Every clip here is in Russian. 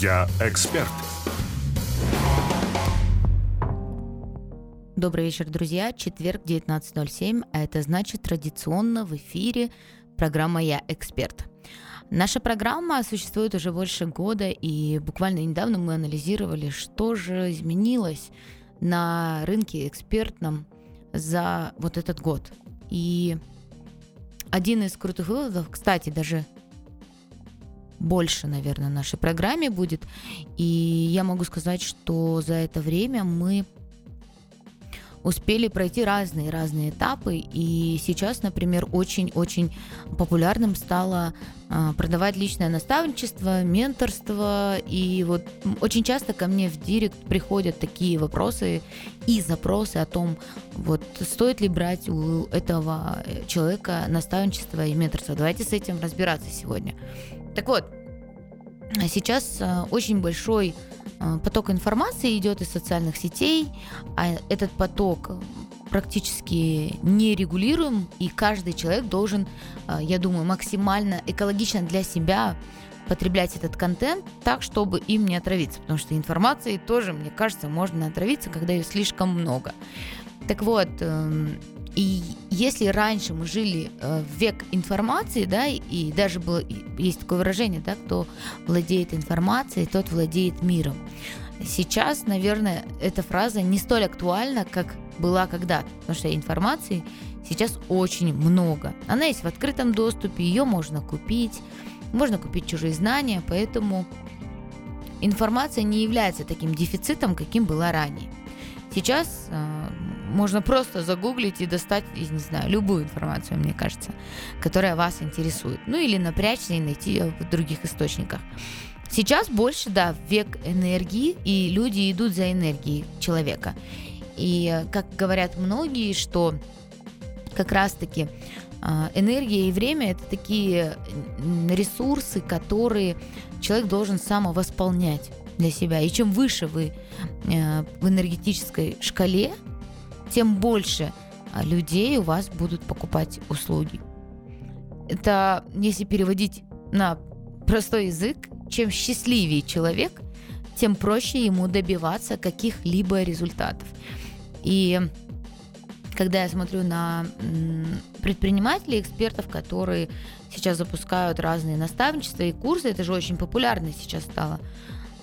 Я эксперт. Добрый вечер, друзья. Четверг, 19.07, а это значит традиционно в эфире программа «Я эксперт». Наша программа существует уже больше года, и буквально недавно мы анализировали, что же изменилось на рынке экспертном за вот этот год. И один из крутых выводов, кстати, даже больше, наверное, нашей программе будет. И я могу сказать, что за это время мы успели пройти разные-разные этапы. И сейчас, например, очень-очень популярным стало а, продавать личное наставничество, менторство. И вот очень часто ко мне в директ приходят такие вопросы и запросы о том, вот стоит ли брать у этого человека наставничество и менторство. Давайте с этим разбираться сегодня. Так вот, сейчас а, очень большой а, поток информации идет из социальных сетей, а этот поток практически не регулируем, и каждый человек должен, я думаю, максимально экологично для себя потреблять этот контент так, чтобы им не отравиться, потому что информации тоже, мне кажется, можно отравиться, когда ее слишком много. Так вот, эм, и если раньше мы жили э, в век информации, да, и даже было, есть такое выражение, да, кто владеет информацией, тот владеет миром. Сейчас, наверное, эта фраза не столь актуальна, как была когда-то, потому что информации сейчас очень много. Она есть в открытом доступе, ее можно купить, можно купить чужие знания, поэтому информация не является таким дефицитом, каким была ранее. Сейчас э, можно просто загуглить и достать, не знаю, любую информацию, мне кажется, которая вас интересует. Ну или напрячься и найти ее в других источниках. Сейчас больше, да, век энергии, и люди идут за энергией человека. И как говорят многие, что как раз-таки э, энергия и время это такие ресурсы, которые человек должен самовосполнять для себя. И чем выше вы э, в энергетической шкале, тем больше а, людей у вас будут покупать услуги. Это, если переводить на простой язык, чем счастливее человек, тем проще ему добиваться каких-либо результатов. И когда я смотрю на предпринимателей, экспертов, которые сейчас запускают разные наставничества и курсы, это же очень популярно сейчас стало,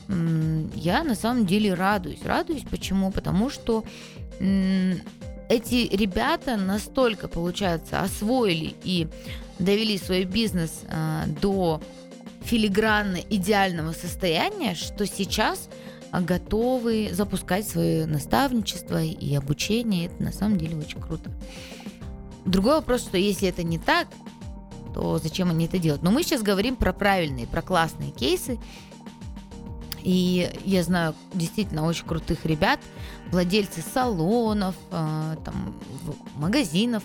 я на самом деле радуюсь. Радуюсь почему? Потому что эти ребята настолько, получается, освоили и довели свой бизнес а, до филигранно идеального состояния, что сейчас готовы запускать свое наставничество и обучение. Это на самом деле очень круто. Другой вопрос, что если это не так, то зачем они это делают? Но мы сейчас говорим про правильные, про классные кейсы, и я знаю действительно очень крутых ребят, владельцы салонов, э, там, магазинов,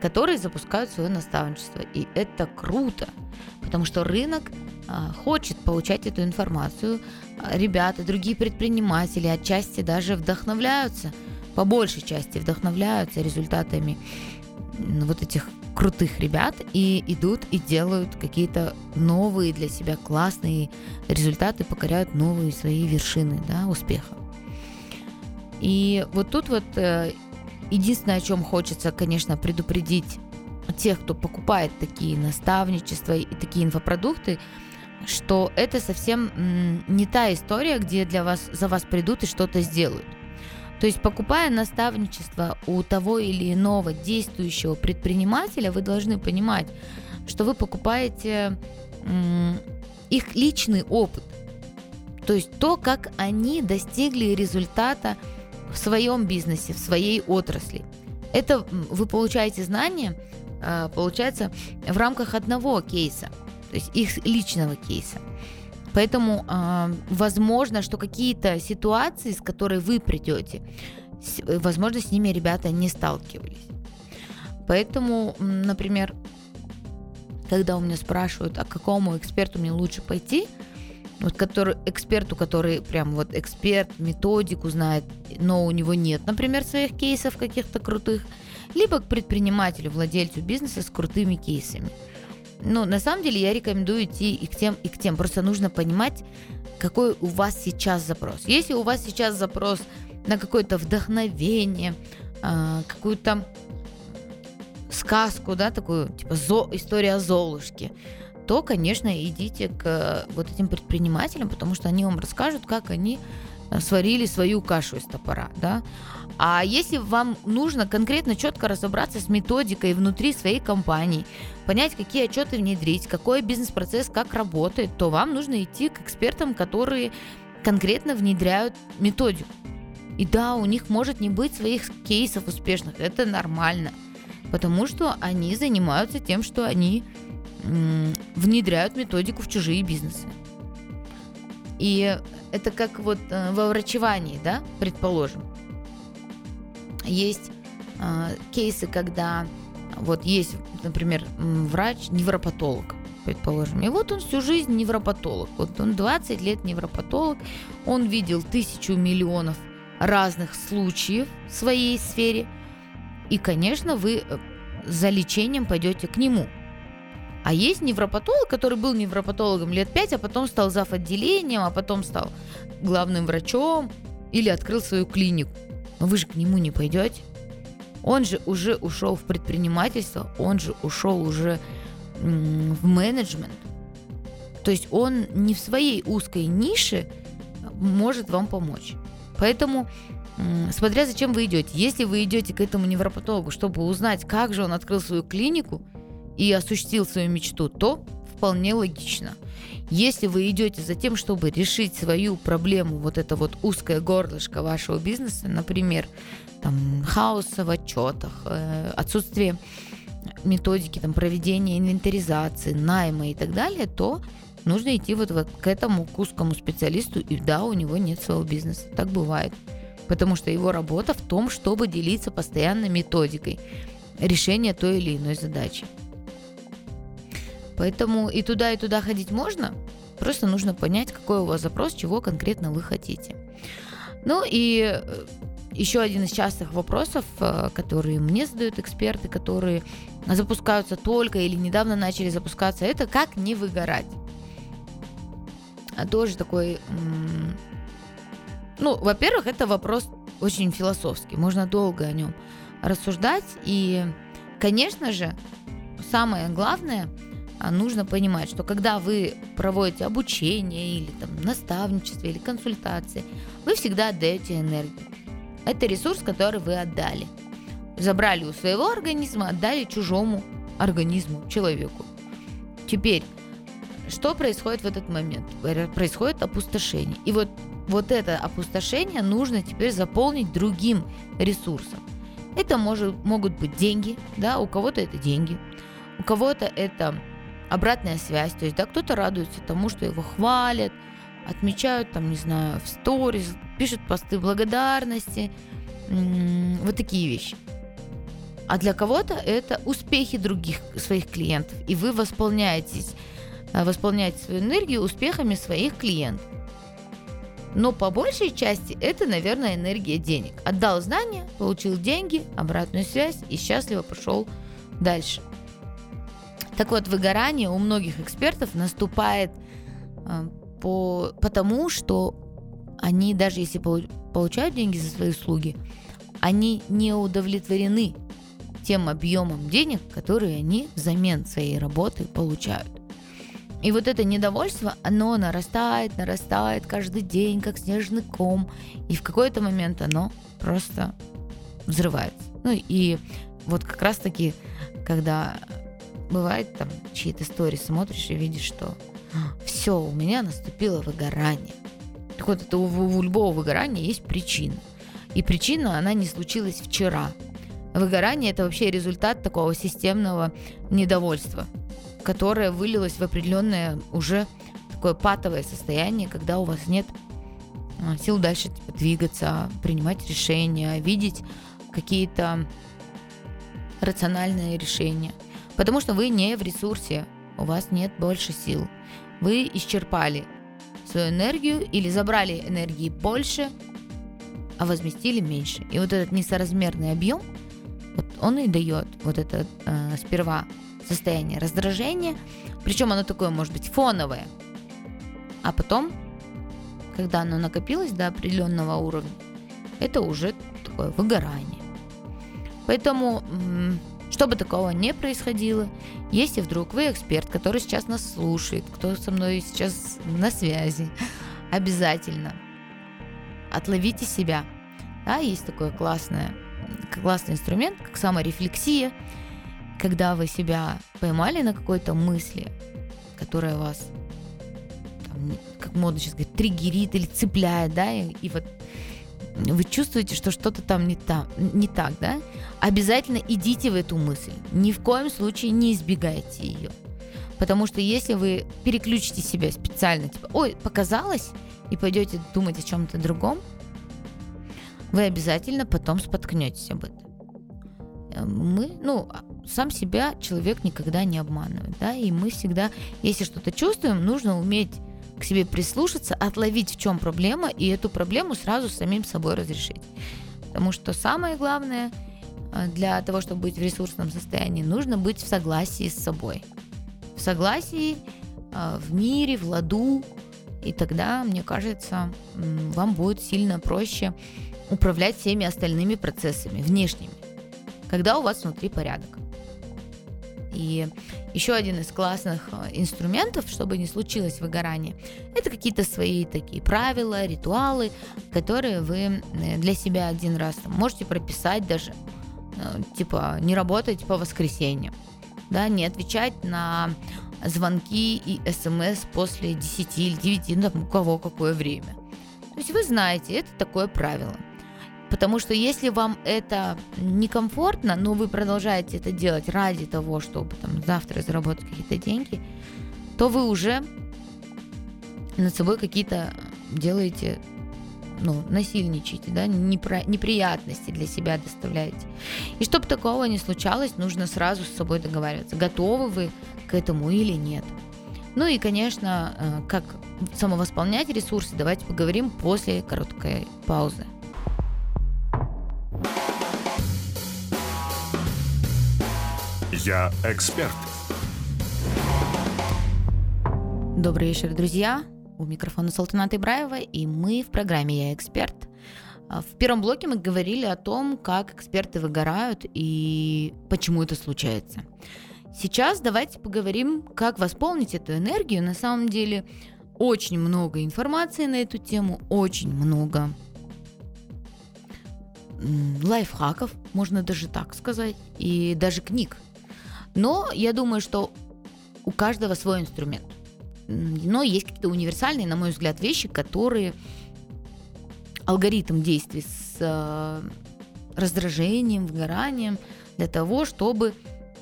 которые запускают свое наставничество. И это круто, потому что рынок э, хочет получать эту информацию. Ребята, другие предприниматели отчасти даже вдохновляются, по большей части вдохновляются результатами вот этих крутых ребят и идут и делают какие-то новые для себя классные результаты, покоряют новые свои вершины да, успеха. И вот тут вот э, единственное, о чем хочется, конечно, предупредить тех, кто покупает такие наставничества и такие инфопродукты, что это совсем не та история, где для вас за вас придут и что-то сделают. То есть, покупая наставничество у того или иного действующего предпринимателя, вы должны понимать, что вы покупаете их личный опыт. То есть то, как они достигли результата в своем бизнесе, в своей отрасли. Это вы получаете знания, а, получается, в рамках одного кейса, то есть их личного кейса. Поэтому э, возможно, что какие-то ситуации, с которой вы придете, возможно, с ними ребята не сталкивались. Поэтому, например, когда у меня спрашивают, а к какому эксперту мне лучше пойти, вот который, эксперту, который прям вот эксперт, методику знает, но у него нет, например, своих кейсов каких-то крутых, либо к предпринимателю, владельцу бизнеса с крутыми кейсами – ну, на самом деле я рекомендую идти и к тем, и к тем. Просто нужно понимать, какой у вас сейчас запрос. Если у вас сейчас запрос на какое-то вдохновение, а, какую-то сказку, да, такую, типа зо, история о Золушке, то, конечно, идите к вот этим предпринимателям, потому что они вам расскажут, как они э, сварили свою кашу из топора, да. А если вам нужно конкретно четко разобраться с методикой внутри своей компании, понять, какие отчеты внедрить, какой бизнес-процесс как работает, то вам нужно идти к экспертам, которые конкретно внедряют методику. И да, у них может не быть своих кейсов успешных, это нормально, потому что они занимаются тем, что они внедряют методику в чужие бизнесы. И это как вот э, во врачевании, да, предположим. Есть э, кейсы, когда вот есть, например, врач, невропатолог, предположим. И вот он всю жизнь невропатолог. Вот он 20 лет невропатолог. Он видел тысячу миллионов разных случаев в своей сфере. И, конечно, вы э, за лечением пойдете к нему. А есть невропатолог, который был невропатологом лет 5, а потом стал зав. отделением, а потом стал главным врачом или открыл свою клинику. Но вы же к нему не пойдете. Он же уже ушел в предпринимательство, он же ушел уже в менеджмент. То есть он не в своей узкой нише может вам помочь. Поэтому, смотря зачем вы идете. Если вы идете к этому невропатологу, чтобы узнать, как же он открыл свою клинику и осуществил свою мечту, то вполне логично. Если вы идете за тем, чтобы решить свою проблему, вот это вот узкое горлышко вашего бизнеса, например, там, хаоса в отчетах, э, отсутствие методики там, проведения инвентаризации, найма и так далее, то нужно идти вот, вот к этому к узкому специалисту, и да, у него нет своего бизнеса. Так бывает. Потому что его работа в том, чтобы делиться постоянно методикой решения той или иной задачи. Поэтому и туда, и туда ходить можно, просто нужно понять, какой у вас запрос, чего конкретно вы хотите. Ну и э, еще один из частых вопросов, э, которые мне задают эксперты, которые запускаются только или недавно начали запускаться, это как не выгорать. А тоже такой, ну, во-первых, это вопрос очень философский, можно долго о нем рассуждать, и, конечно же, самое главное, нужно понимать, что когда вы проводите обучение или там наставничество или консультации, вы всегда отдаете энергию. Это ресурс, который вы отдали. Забрали у своего организма, отдали чужому организму, человеку. Теперь, что происходит в этот момент? Происходит опустошение. И вот, вот это опустошение нужно теперь заполнить другим ресурсом. Это может, могут быть деньги, да, у кого-то это деньги, у кого-то это обратная связь, то есть, да, кто-то радуется тому, что его хвалят, отмечают там, не знаю, в сторис, пишут посты благодарности, вот такие вещи. А для кого-то это успехи других своих клиентов, и вы восполняетесь, э, восполняете свою энергию успехами своих клиентов. Но по большей части это, наверное, энергия денег. Отдал знания, получил деньги, обратную связь и счастливо пошел дальше. Так вот, выгорание у многих экспертов наступает э, по, потому, что они, даже если получают деньги за свои услуги, они не удовлетворены тем объемом денег, которые они взамен своей работы получают. И вот это недовольство, оно нарастает, нарастает каждый день, как снежный ком. И в какой-то момент оно просто взрывается. Ну и вот как раз таки, когда бывает там чьи-то истории смотришь и видишь, что все, у меня наступило выгорание. Так вот, это у, у любого выгорания есть причина. И причина, она не случилась вчера. Выгорание – это вообще результат такого системного недовольства, которое вылилось в определенное уже такое патовое состояние, когда у вас нет а, сил дальше типа, двигаться, принимать решения, видеть какие-то рациональные решения. Потому что вы не в ресурсе, у вас нет больше сил вы исчерпали свою энергию или забрали энергии больше, а возместили меньше. И вот этот несоразмерный объем, вот он и дает вот это э, сперва состояние раздражения, причем оно такое может быть фоновое, а потом когда оно накопилось до определенного уровня, это уже такое выгорание. Поэтому, чтобы такого не происходило, если вдруг вы эксперт, который сейчас нас слушает, кто со мной сейчас на связи, обязательно отловите себя. Да, есть такой классный, классный инструмент, как саморефлексия, когда вы себя поймали на какой-то мысли, которая вас, там, как модно сейчас говорить, триггерит или цепляет, да, и, и вот вы чувствуете, что что-то там не, та, не так, да, обязательно идите в эту мысль. Ни в коем случае не избегайте ее. Потому что если вы переключите себя специально, типа, ой, показалось, и пойдете думать о чем-то другом, вы обязательно потом споткнетесь об этом. Э, мы, ну, сам себя человек никогда не обманывает, да, и мы всегда, если что-то чувствуем, нужно уметь к себе прислушаться, отловить, в чем проблема, и эту проблему сразу самим собой разрешить. Потому что самое главное э, для того, чтобы быть в ресурсном состоянии, нужно быть в согласии с собой. В согласии, э, в мире, в ладу, и тогда, мне кажется, вам будет сильно проще управлять всеми остальными процессами, внешними, когда у вас внутри порядок. И еще один из классных э, инструментов, чтобы не случилось выгорание, это какие-то свои такие правила, ритуалы, которые вы для себя один раз можете прописать даже, э, типа не работать по воскресеньям, да, не отвечать на звонки и смс после 10 или 9, ну, там, у кого какое время. То есть вы знаете, это такое правило. Потому что если вам это некомфортно, но вы продолжаете это делать ради того, чтобы там, завтра заработать какие-то деньги, то вы уже над собой какие-то делаете, ну, насильничаете, да, непро- неприятности для себя доставляете. И чтобы такого не случалось, нужно сразу с собой договариваться, готовы вы к этому или нет. Ну и, конечно, э, как самовосполнять ресурсы, давайте поговорим после короткой паузы. Я эксперт. Добрый вечер, друзья. У микрофона Салтаната Ибраева, и мы в программе «Я эксперт». А, в первом блоке мы говорили о том, как эксперты выгорают и почему это случается. Сейчас давайте поговорим, как восполнить эту энергию. На самом деле очень много информации на эту тему, очень много лайфхаков, можно даже так сказать, и даже книг. Но я думаю, что у каждого свой инструмент. Но есть какие-то универсальные, на мой взгляд, вещи, которые алгоритм действий с э, раздражением, выгоранием для того, чтобы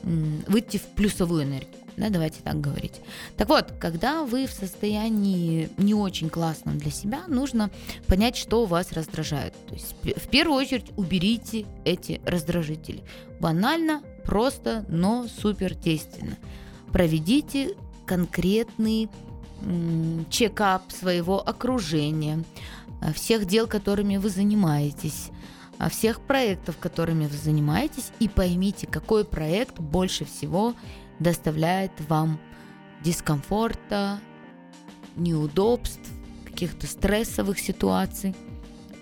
выйти в плюсовую энергию. Да, давайте так говорить. Так вот, когда вы в состоянии не очень классном для себя, нужно понять, что вас раздражает. То есть в первую очередь уберите эти раздражители. Банально, просто, но супер действенно. Проведите конкретный чекап своего окружения, всех дел, которыми вы занимаетесь, всех проектов, которыми вы занимаетесь, и поймите, какой проект больше всего доставляет вам дискомфорта, неудобств, каких-то стрессовых ситуаций.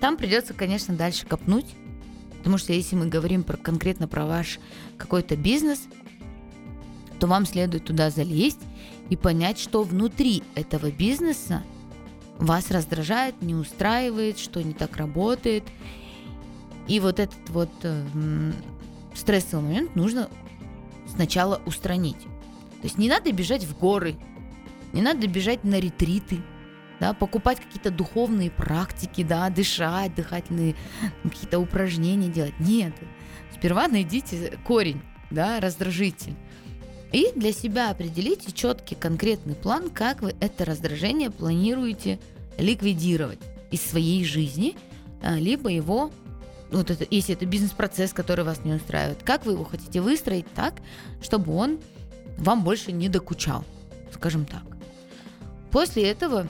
Там придется, конечно, дальше копнуть, потому что если мы говорим про, конкретно про ваш какой-то бизнес, то вам следует туда залезть и понять, что внутри этого бизнеса вас раздражает, не устраивает, что не так работает, и вот этот вот э, стрессовый момент нужно сначала устранить. То есть не надо бежать в горы, не надо бежать на ретриты, да, покупать какие-то духовные практики, да, дышать, дыхательные какие-то упражнения делать. Нет, сперва найдите корень, да, раздражитель. И для себя определите четкий конкретный план, как вы это раздражение планируете ликвидировать из своей жизни, а, либо его вот это, если это бизнес-процесс, который вас не устраивает, как вы его хотите выстроить так, чтобы он вам больше не докучал, скажем так. После этого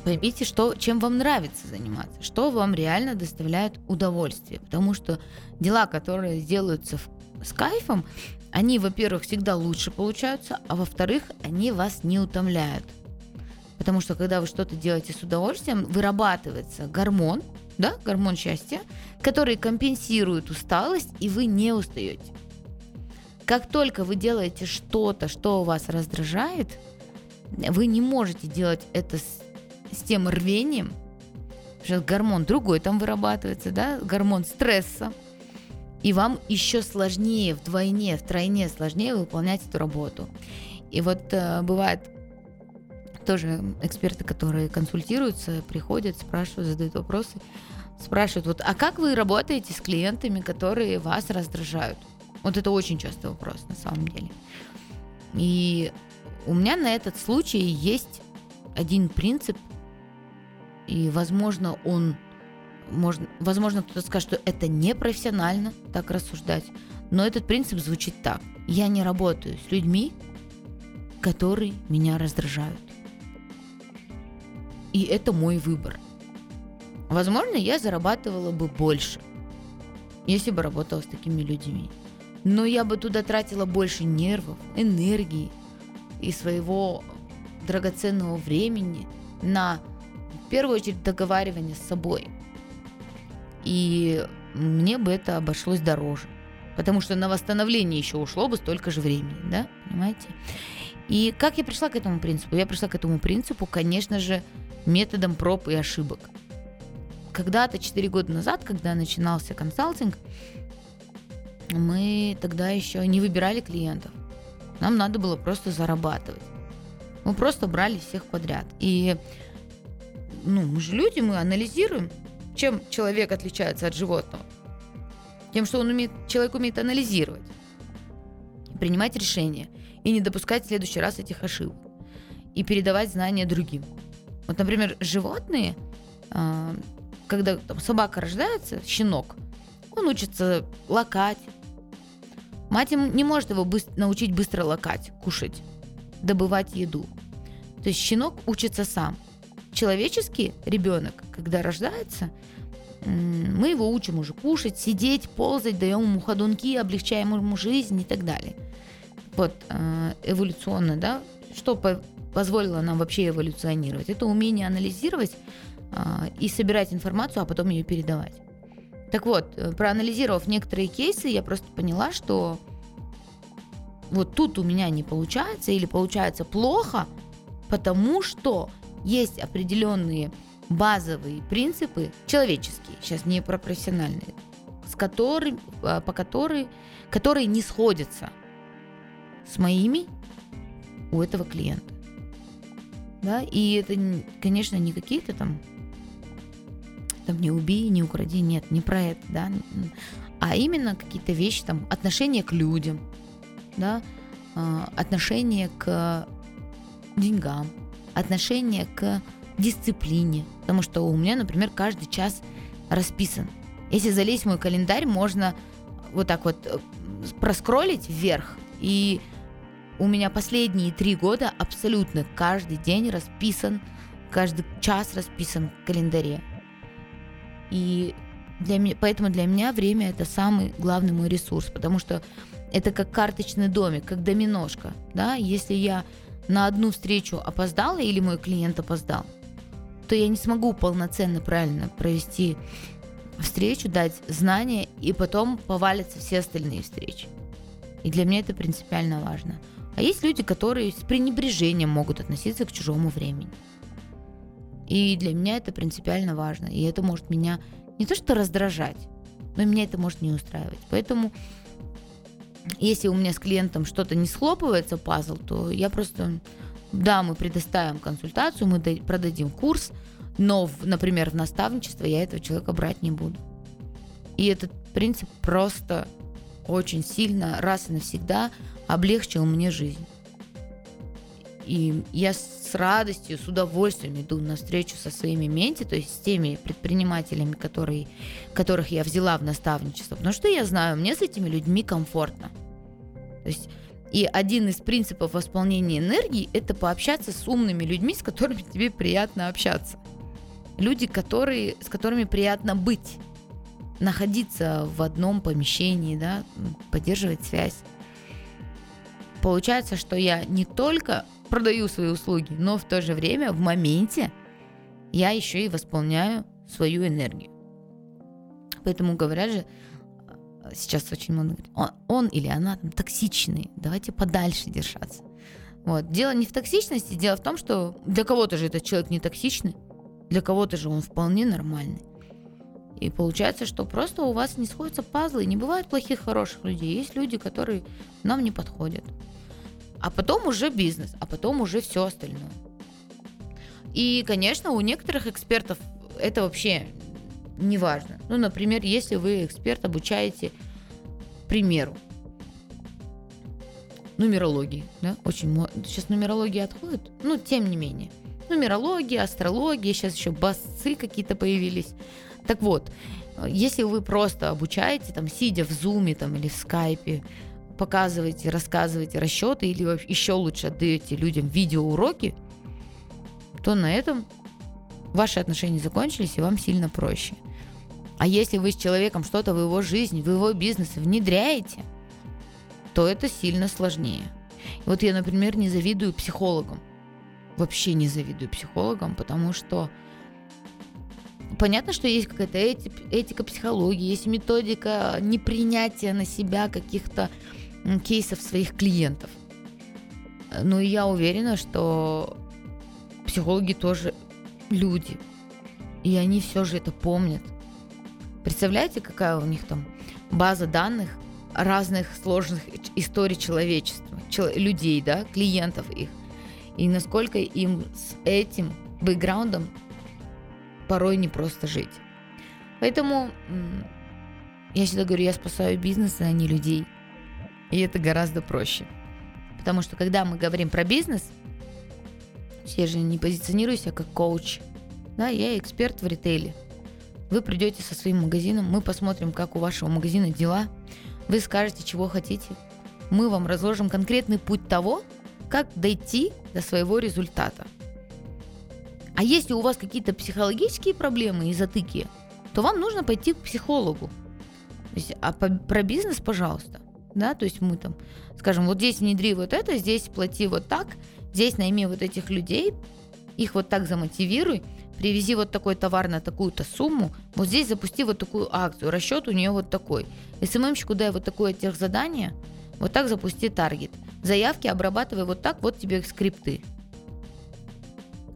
поймите, что, чем вам нравится заниматься, что вам реально доставляет удовольствие. Потому что дела, которые делаются в, с кайфом, они, во-первых, всегда лучше получаются, а во-вторых, они вас не утомляют. Потому что когда вы что-то делаете с удовольствием, вырабатывается гормон, да, гормон счастья, который компенсирует усталость, и вы не устаете. Как только вы делаете что-то, что вас раздражает, вы не можете делать это с, с тем рвением, что гормон другой там вырабатывается, да, гормон стресса, и вам еще сложнее, вдвойне, втройне сложнее выполнять эту работу. И вот э, бывает тоже эксперты, которые консультируются, приходят, спрашивают, задают вопросы, спрашивают, вот, а как вы работаете с клиентами, которые вас раздражают? Вот это очень частый вопрос на самом деле. И у меня на этот случай есть один принцип, и, возможно, он, можно, возможно, кто-то скажет, что это непрофессионально так рассуждать, но этот принцип звучит так. Я не работаю с людьми, которые меня раздражают. И это мой выбор. Возможно, я зарабатывала бы больше, если бы работала с такими людьми. Но я бы туда тратила больше нервов, энергии и своего драгоценного времени на, первую очередь, договаривание с собой. И мне бы это обошлось дороже. Потому что на восстановление еще ушло бы столько же времени, да, понимаете? И как я пришла к этому принципу? Я пришла к этому принципу, конечно же, методом проб и ошибок. Когда-то, 4 года назад, когда начинался консалтинг, мы тогда еще не выбирали клиентов. Нам надо было просто зарабатывать. Мы просто брали всех подряд. И ну, мы же люди, мы анализируем, чем человек отличается от животного. Тем, что он умеет, человек умеет анализировать, принимать решения – и не допускать в следующий раз этих ошибок. И передавать знания другим. Вот, например, животные, а, когда там, собака рождается, щенок, он учится лакать. Мать ему не может его быстро, научить быстро лакать, кушать, добывать еду. То есть щенок учится сам. Человеческий ребенок, когда рождается, мы его учим уже кушать, сидеть, ползать, даем ему ходунки, облегчаем ему жизнь и так далее. Вот э, эволюционно, да, что по позволило нам вообще эволюционировать, это умение анализировать а, и собирать информацию, а потом ее передавать. Так вот, э, проанализировав некоторые кейсы, я просто поняла, что вот тут у меня не получается или получается плохо, потому что есть определенные базовые принципы человеческие, сейчас не про профессиональные, с которыми, а, по которые, которые не сходятся с моими у этого клиента. Да, и это, конечно, не какие-то там, там не убей, не укради, нет, не про это, да, а именно какие-то вещи, там, отношение к людям, да, а, отношение к деньгам, отношение к дисциплине, потому что у меня, например, каждый час расписан. Если залезть в мой календарь, можно вот так вот э, проскролить вверх и у меня последние три года абсолютно каждый день расписан, каждый час расписан в календаре. И для меня, поэтому для меня время это самый главный мой ресурс, потому что это как карточный домик, как доминошка. Да? Если я на одну встречу опоздала или мой клиент опоздал, то я не смогу полноценно правильно провести встречу, дать знания, и потом повалятся все остальные встречи. И для меня это принципиально важно. А есть люди, которые с пренебрежением могут относиться к чужому времени. И для меня это принципиально важно. И это может меня не то что раздражать, но меня это может не устраивать. Поэтому если у меня с клиентом что-то не схлопывается, пазл, то я просто, да, мы предоставим консультацию, мы продадим курс, но, например, в наставничество я этого человека брать не буду. И этот принцип просто очень сильно раз и навсегда облегчил мне жизнь. И я с радостью, с удовольствием иду на встречу со своими менти, то есть с теми предпринимателями, которые, которых я взяла в наставничество. Потому что я знаю, мне с этими людьми комфортно. То есть и один из принципов восполнения энергии – это пообщаться с умными людьми, с которыми тебе приятно общаться. Люди, которые, с которыми приятно быть, находиться в одном помещении, да, поддерживать связь. Получается, что я не только продаю свои услуги, но в то же время в моменте я еще и восполняю свою энергию. Поэтому говорят же, сейчас очень много говорят, он, он или она там токсичный, давайте подальше держаться. Вот. Дело не в токсичности, дело в том, что для кого-то же этот человек не токсичный, для кого-то же он вполне нормальный. И получается, что просто у вас не сходятся пазлы, не бывает плохих, хороших людей. Есть люди, которые нам не подходят. А потом уже бизнес, а потом уже все остальное. И, конечно, у некоторых экспертов это вообще не важно. Ну, например, если вы эксперт, обучаете, к примеру, нумерологии, да, очень сейчас нумерология отходит, ну, тем не менее. Нумерология, астрология, сейчас еще басцы какие-то появились. Так вот, если вы просто обучаете, там, сидя в зуме там, или в скайпе, показываете, рассказываете расчеты или еще лучше отдаете людям видеоуроки, то на этом ваши отношения закончились, и вам сильно проще. А если вы с человеком что-то в его жизни, в его бизнес внедряете, то это сильно сложнее. вот я, например, не завидую психологам. Вообще не завидую психологам, потому что понятно, что есть какая-то этика, психологии, есть методика непринятия на себя каких-то кейсов своих клиентов. Но я уверена, что психологи тоже люди. И они все же это помнят. Представляете, какая у них там база данных разных сложных историй человечества, чел- людей, да, клиентов их. И насколько им с этим бэкграундом порой не просто жить. Поэтому я всегда говорю, я спасаю бизнес, а не людей. И это гораздо проще. Потому что когда мы говорим про бизнес, я же не позиционирую себя как коуч. Да, я эксперт в ритейле. Вы придете со своим магазином, мы посмотрим, как у вашего магазина дела. Вы скажете, чего хотите. Мы вам разложим конкретный путь того, как дойти до своего результата. А если у вас какие-то психологические проблемы и затыки, то вам нужно пойти к психологу. Есть, а по, про бизнес, пожалуйста. Да, то есть мы там, скажем, вот здесь внедри вот это, здесь плати вот так, здесь найми вот этих людей, их вот так замотивируй, привези вот такой товар на такую-то сумму, вот здесь запусти вот такую акцию, расчет у нее вот такой. СММщику дай вот такое техзадание, вот так запусти таргет. Заявки обрабатывай вот так, вот тебе скрипты.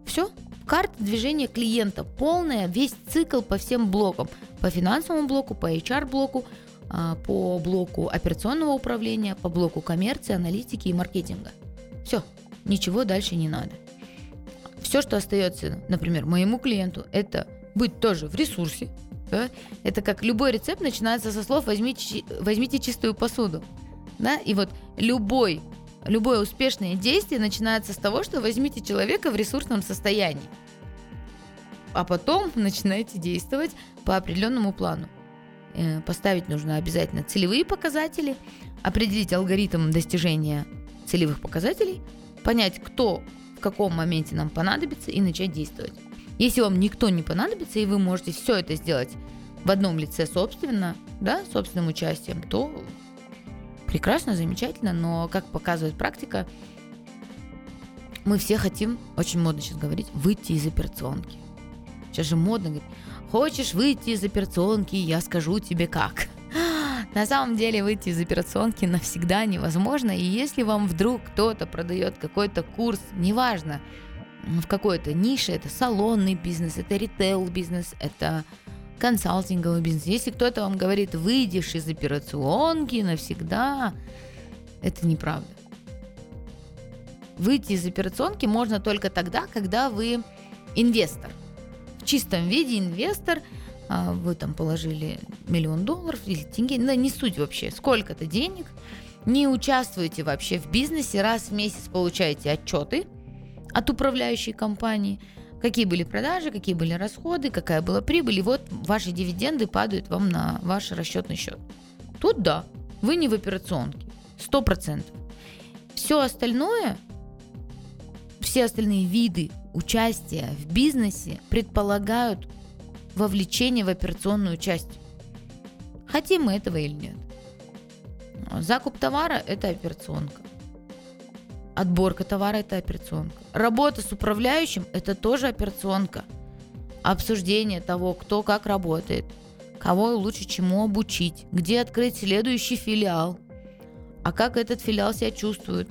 Все. Карта движения клиента полная, весь цикл по всем блокам. По финансовому блоку, по HR-блоку, а, по блоку операционного управления, по блоку коммерции, аналитики и маркетинга. Все, ничего дальше не надо. Все, что остается, например, моему клиенту, это быть тоже в ресурсе. Да? Это как любой рецепт начинается со слов «возьмите, возьмите чистую посуду». Да? И вот любой, любое успешное действие начинается с того, что возьмите человека в ресурсном состоянии. А потом начинаете действовать по определенному плану. Э, поставить нужно обязательно целевые показатели, определить алгоритм достижения целевых показателей, понять, кто каком моменте нам понадобится и начать действовать. Если вам никто не понадобится, и вы можете все это сделать в одном лице собственно, да, собственным участием, то прекрасно, замечательно, но, как показывает практика, мы все хотим, очень модно сейчас говорить, выйти из операционки. Сейчас же модно говорить, хочешь выйти из операционки, я скажу тебе как. На самом деле выйти из операционки навсегда невозможно, и если вам вдруг кто-то продает какой-то курс, неважно, в какой-то нише, это салонный бизнес, это ритейл бизнес, это консалтинговый бизнес. Если кто-то вам говорит, выйдешь из операционки навсегда, это неправда. Выйти из операционки можно только тогда, когда вы инвестор. В чистом виде инвестор – а, вы там положили миллион долларов или деньги, да не суть вообще, сколько-то денег, не участвуете вообще в бизнесе, раз в месяц получаете отчеты от управляющей компании, какие были продажи, какие были расходы, какая была прибыль, и вот ваши дивиденды падают вам на ваш расчетный счет. Тут да, вы не в операционке, сто процентов. Все остальное, все остальные виды участия в бизнесе предполагают вовлечение в операционную часть. Хотим мы этого или нет. Закуп товара – это операционка. Отборка товара – это операционка. Работа с управляющим – это тоже операционка. Обсуждение того, кто как работает, кого лучше чему обучить, где открыть следующий филиал, а как этот филиал себя чувствует,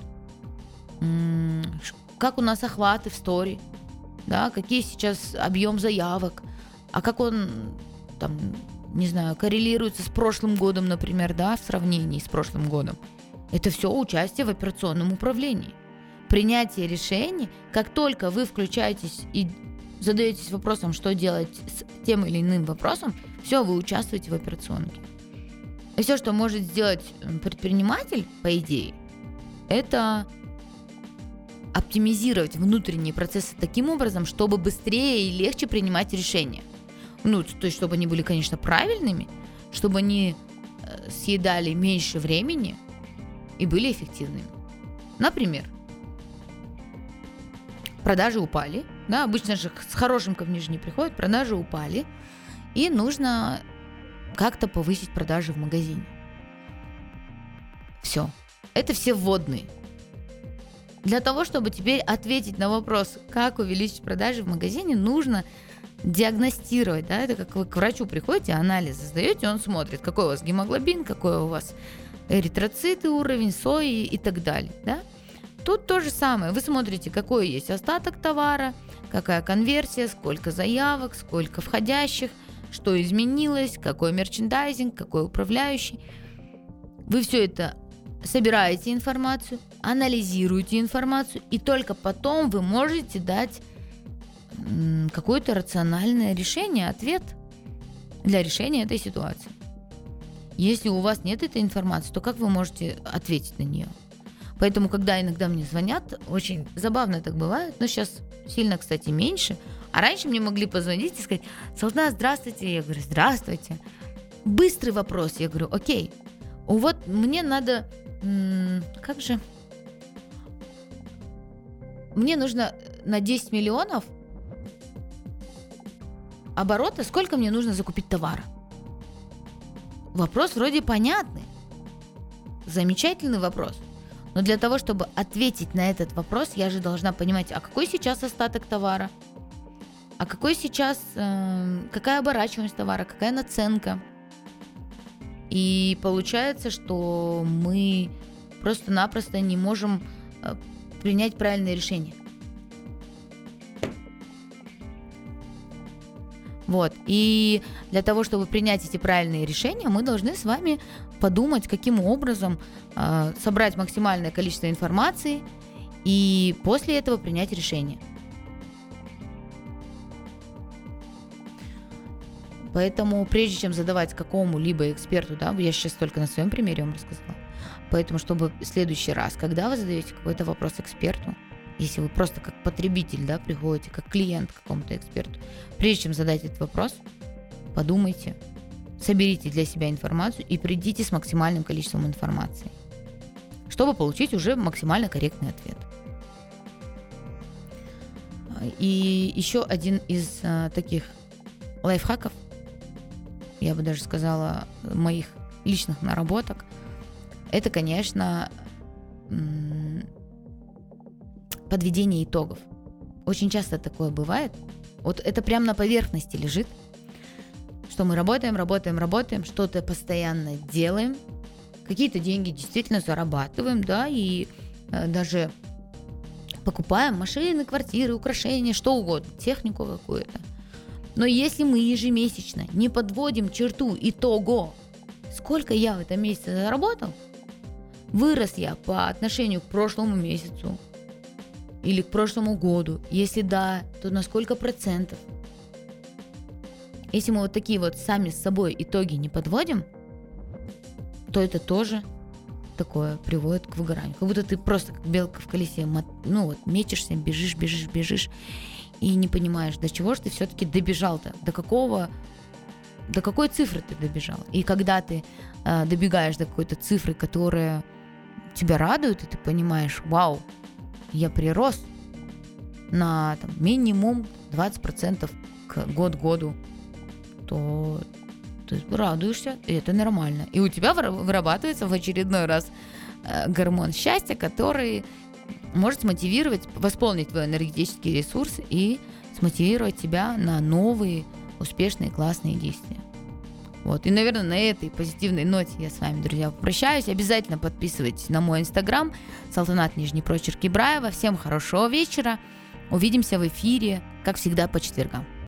как у нас охваты в стори, да, какие сейчас объем заявок, а как он там, не знаю, коррелируется с прошлым годом, например, да, в сравнении с прошлым годом. Это все участие в операционном управлении. Принятие решений, как только вы включаетесь и задаетесь вопросом, что делать с тем или иным вопросом, все, вы участвуете в операционке. И все, что может сделать предприниматель, по идее, это оптимизировать внутренние процессы таким образом, чтобы быстрее и легче принимать решения. Ну, то есть, чтобы они были, конечно, правильными, чтобы они э, съедали меньше времени, и были эффективными. Например, продажи упали, да, обычно же с хорошим ко не приходят, продажи упали, и нужно как-то повысить продажи в магазине. Все. Это все вводные. Для того, чтобы теперь ответить на вопрос, как увеличить продажи в магазине, нужно диагностировать, да, это как вы к врачу приходите, анализы сдаете, он смотрит, какой у вас гемоглобин, какой у вас эритроциты уровень, сои и так далее. Да? Тут то же самое. Вы смотрите, какой есть остаток товара, какая конверсия, сколько заявок, сколько входящих, что изменилось, какой мерчендайзинг, какой управляющий. Вы все это собираете информацию, анализируете информацию, и только потом вы можете дать какое-то рациональное решение, ответ для решения этой ситуации. Если у вас нет этой информации, то как вы можете ответить на нее? Поэтому, когда иногда мне звонят, очень забавно так бывает, но сейчас сильно, кстати, меньше. А раньше мне могли позвонить и сказать, Салтана, здравствуйте. Я говорю, здравствуйте. Быстрый вопрос. Я говорю, окей. Вот мне надо... Как же? Мне нужно на 10 миллионов оборота, сколько мне нужно закупить товара? Вопрос вроде понятный. Замечательный вопрос. Но для того, чтобы ответить на этот вопрос, я же должна понимать, а какой сейчас остаток товара, а какой сейчас, э, какая оборачиваемость товара, какая наценка. И получается, что мы просто-напросто не можем э, принять правильное решение. Вот. И для того, чтобы принять эти правильные решения, мы должны с вами подумать, каким образом э, собрать максимальное количество информации и после этого принять решение. Поэтому прежде чем задавать какому-либо эксперту, да, я сейчас только на своем примере вам рассказала, поэтому чтобы в следующий раз, когда вы задаете какой-то вопрос эксперту, если вы просто как потребитель, да, приходите, как клиент к какому-то эксперту, прежде чем задать этот вопрос, подумайте, соберите для себя информацию и придите с максимальным количеством информации, чтобы получить уже максимально корректный ответ. И еще один из а, таких лайфхаков, я бы даже сказала, моих личных наработок, это, конечно, подведение итогов. Очень часто такое бывает. Вот это прямо на поверхности лежит, что мы работаем, работаем, работаем, что-то постоянно делаем, какие-то деньги действительно зарабатываем, да, и э, даже покупаем машины, квартиры, украшения, что угодно, технику какую-то. Но если мы ежемесячно не подводим черту итого, сколько я в этом месяце заработал, вырос я по отношению к прошлому месяцу, или к прошлому году? Если да, то на сколько процентов? Если мы вот такие вот сами с собой итоги не подводим, то это тоже такое приводит к выгоранию. Как будто ты просто как белка в колесе, ну вот мечешься, бежишь, бежишь, бежишь, и не понимаешь, до чего же ты все-таки добежал-то, до какого, до какой цифры ты добежал. И когда ты э, добегаешь до какой-то цифры, которая тебя радует, и ты понимаешь, вау, я прирос на там, минимум 20% к год-году, то ты радуешься, и это нормально. И у тебя вырабатывается в очередной раз э, гормон счастья, который может смотивировать, восполнить твой энергетический ресурс и смотивировать тебя на новые успешные классные действия. Вот. И, наверное, на этой позитивной ноте я с вами, друзья, прощаюсь. Обязательно подписывайтесь на мой инстаграм Салтанат Нижний Прочерк Ибраева. Всем хорошего вечера. Увидимся в эфире, как всегда, по четвергам.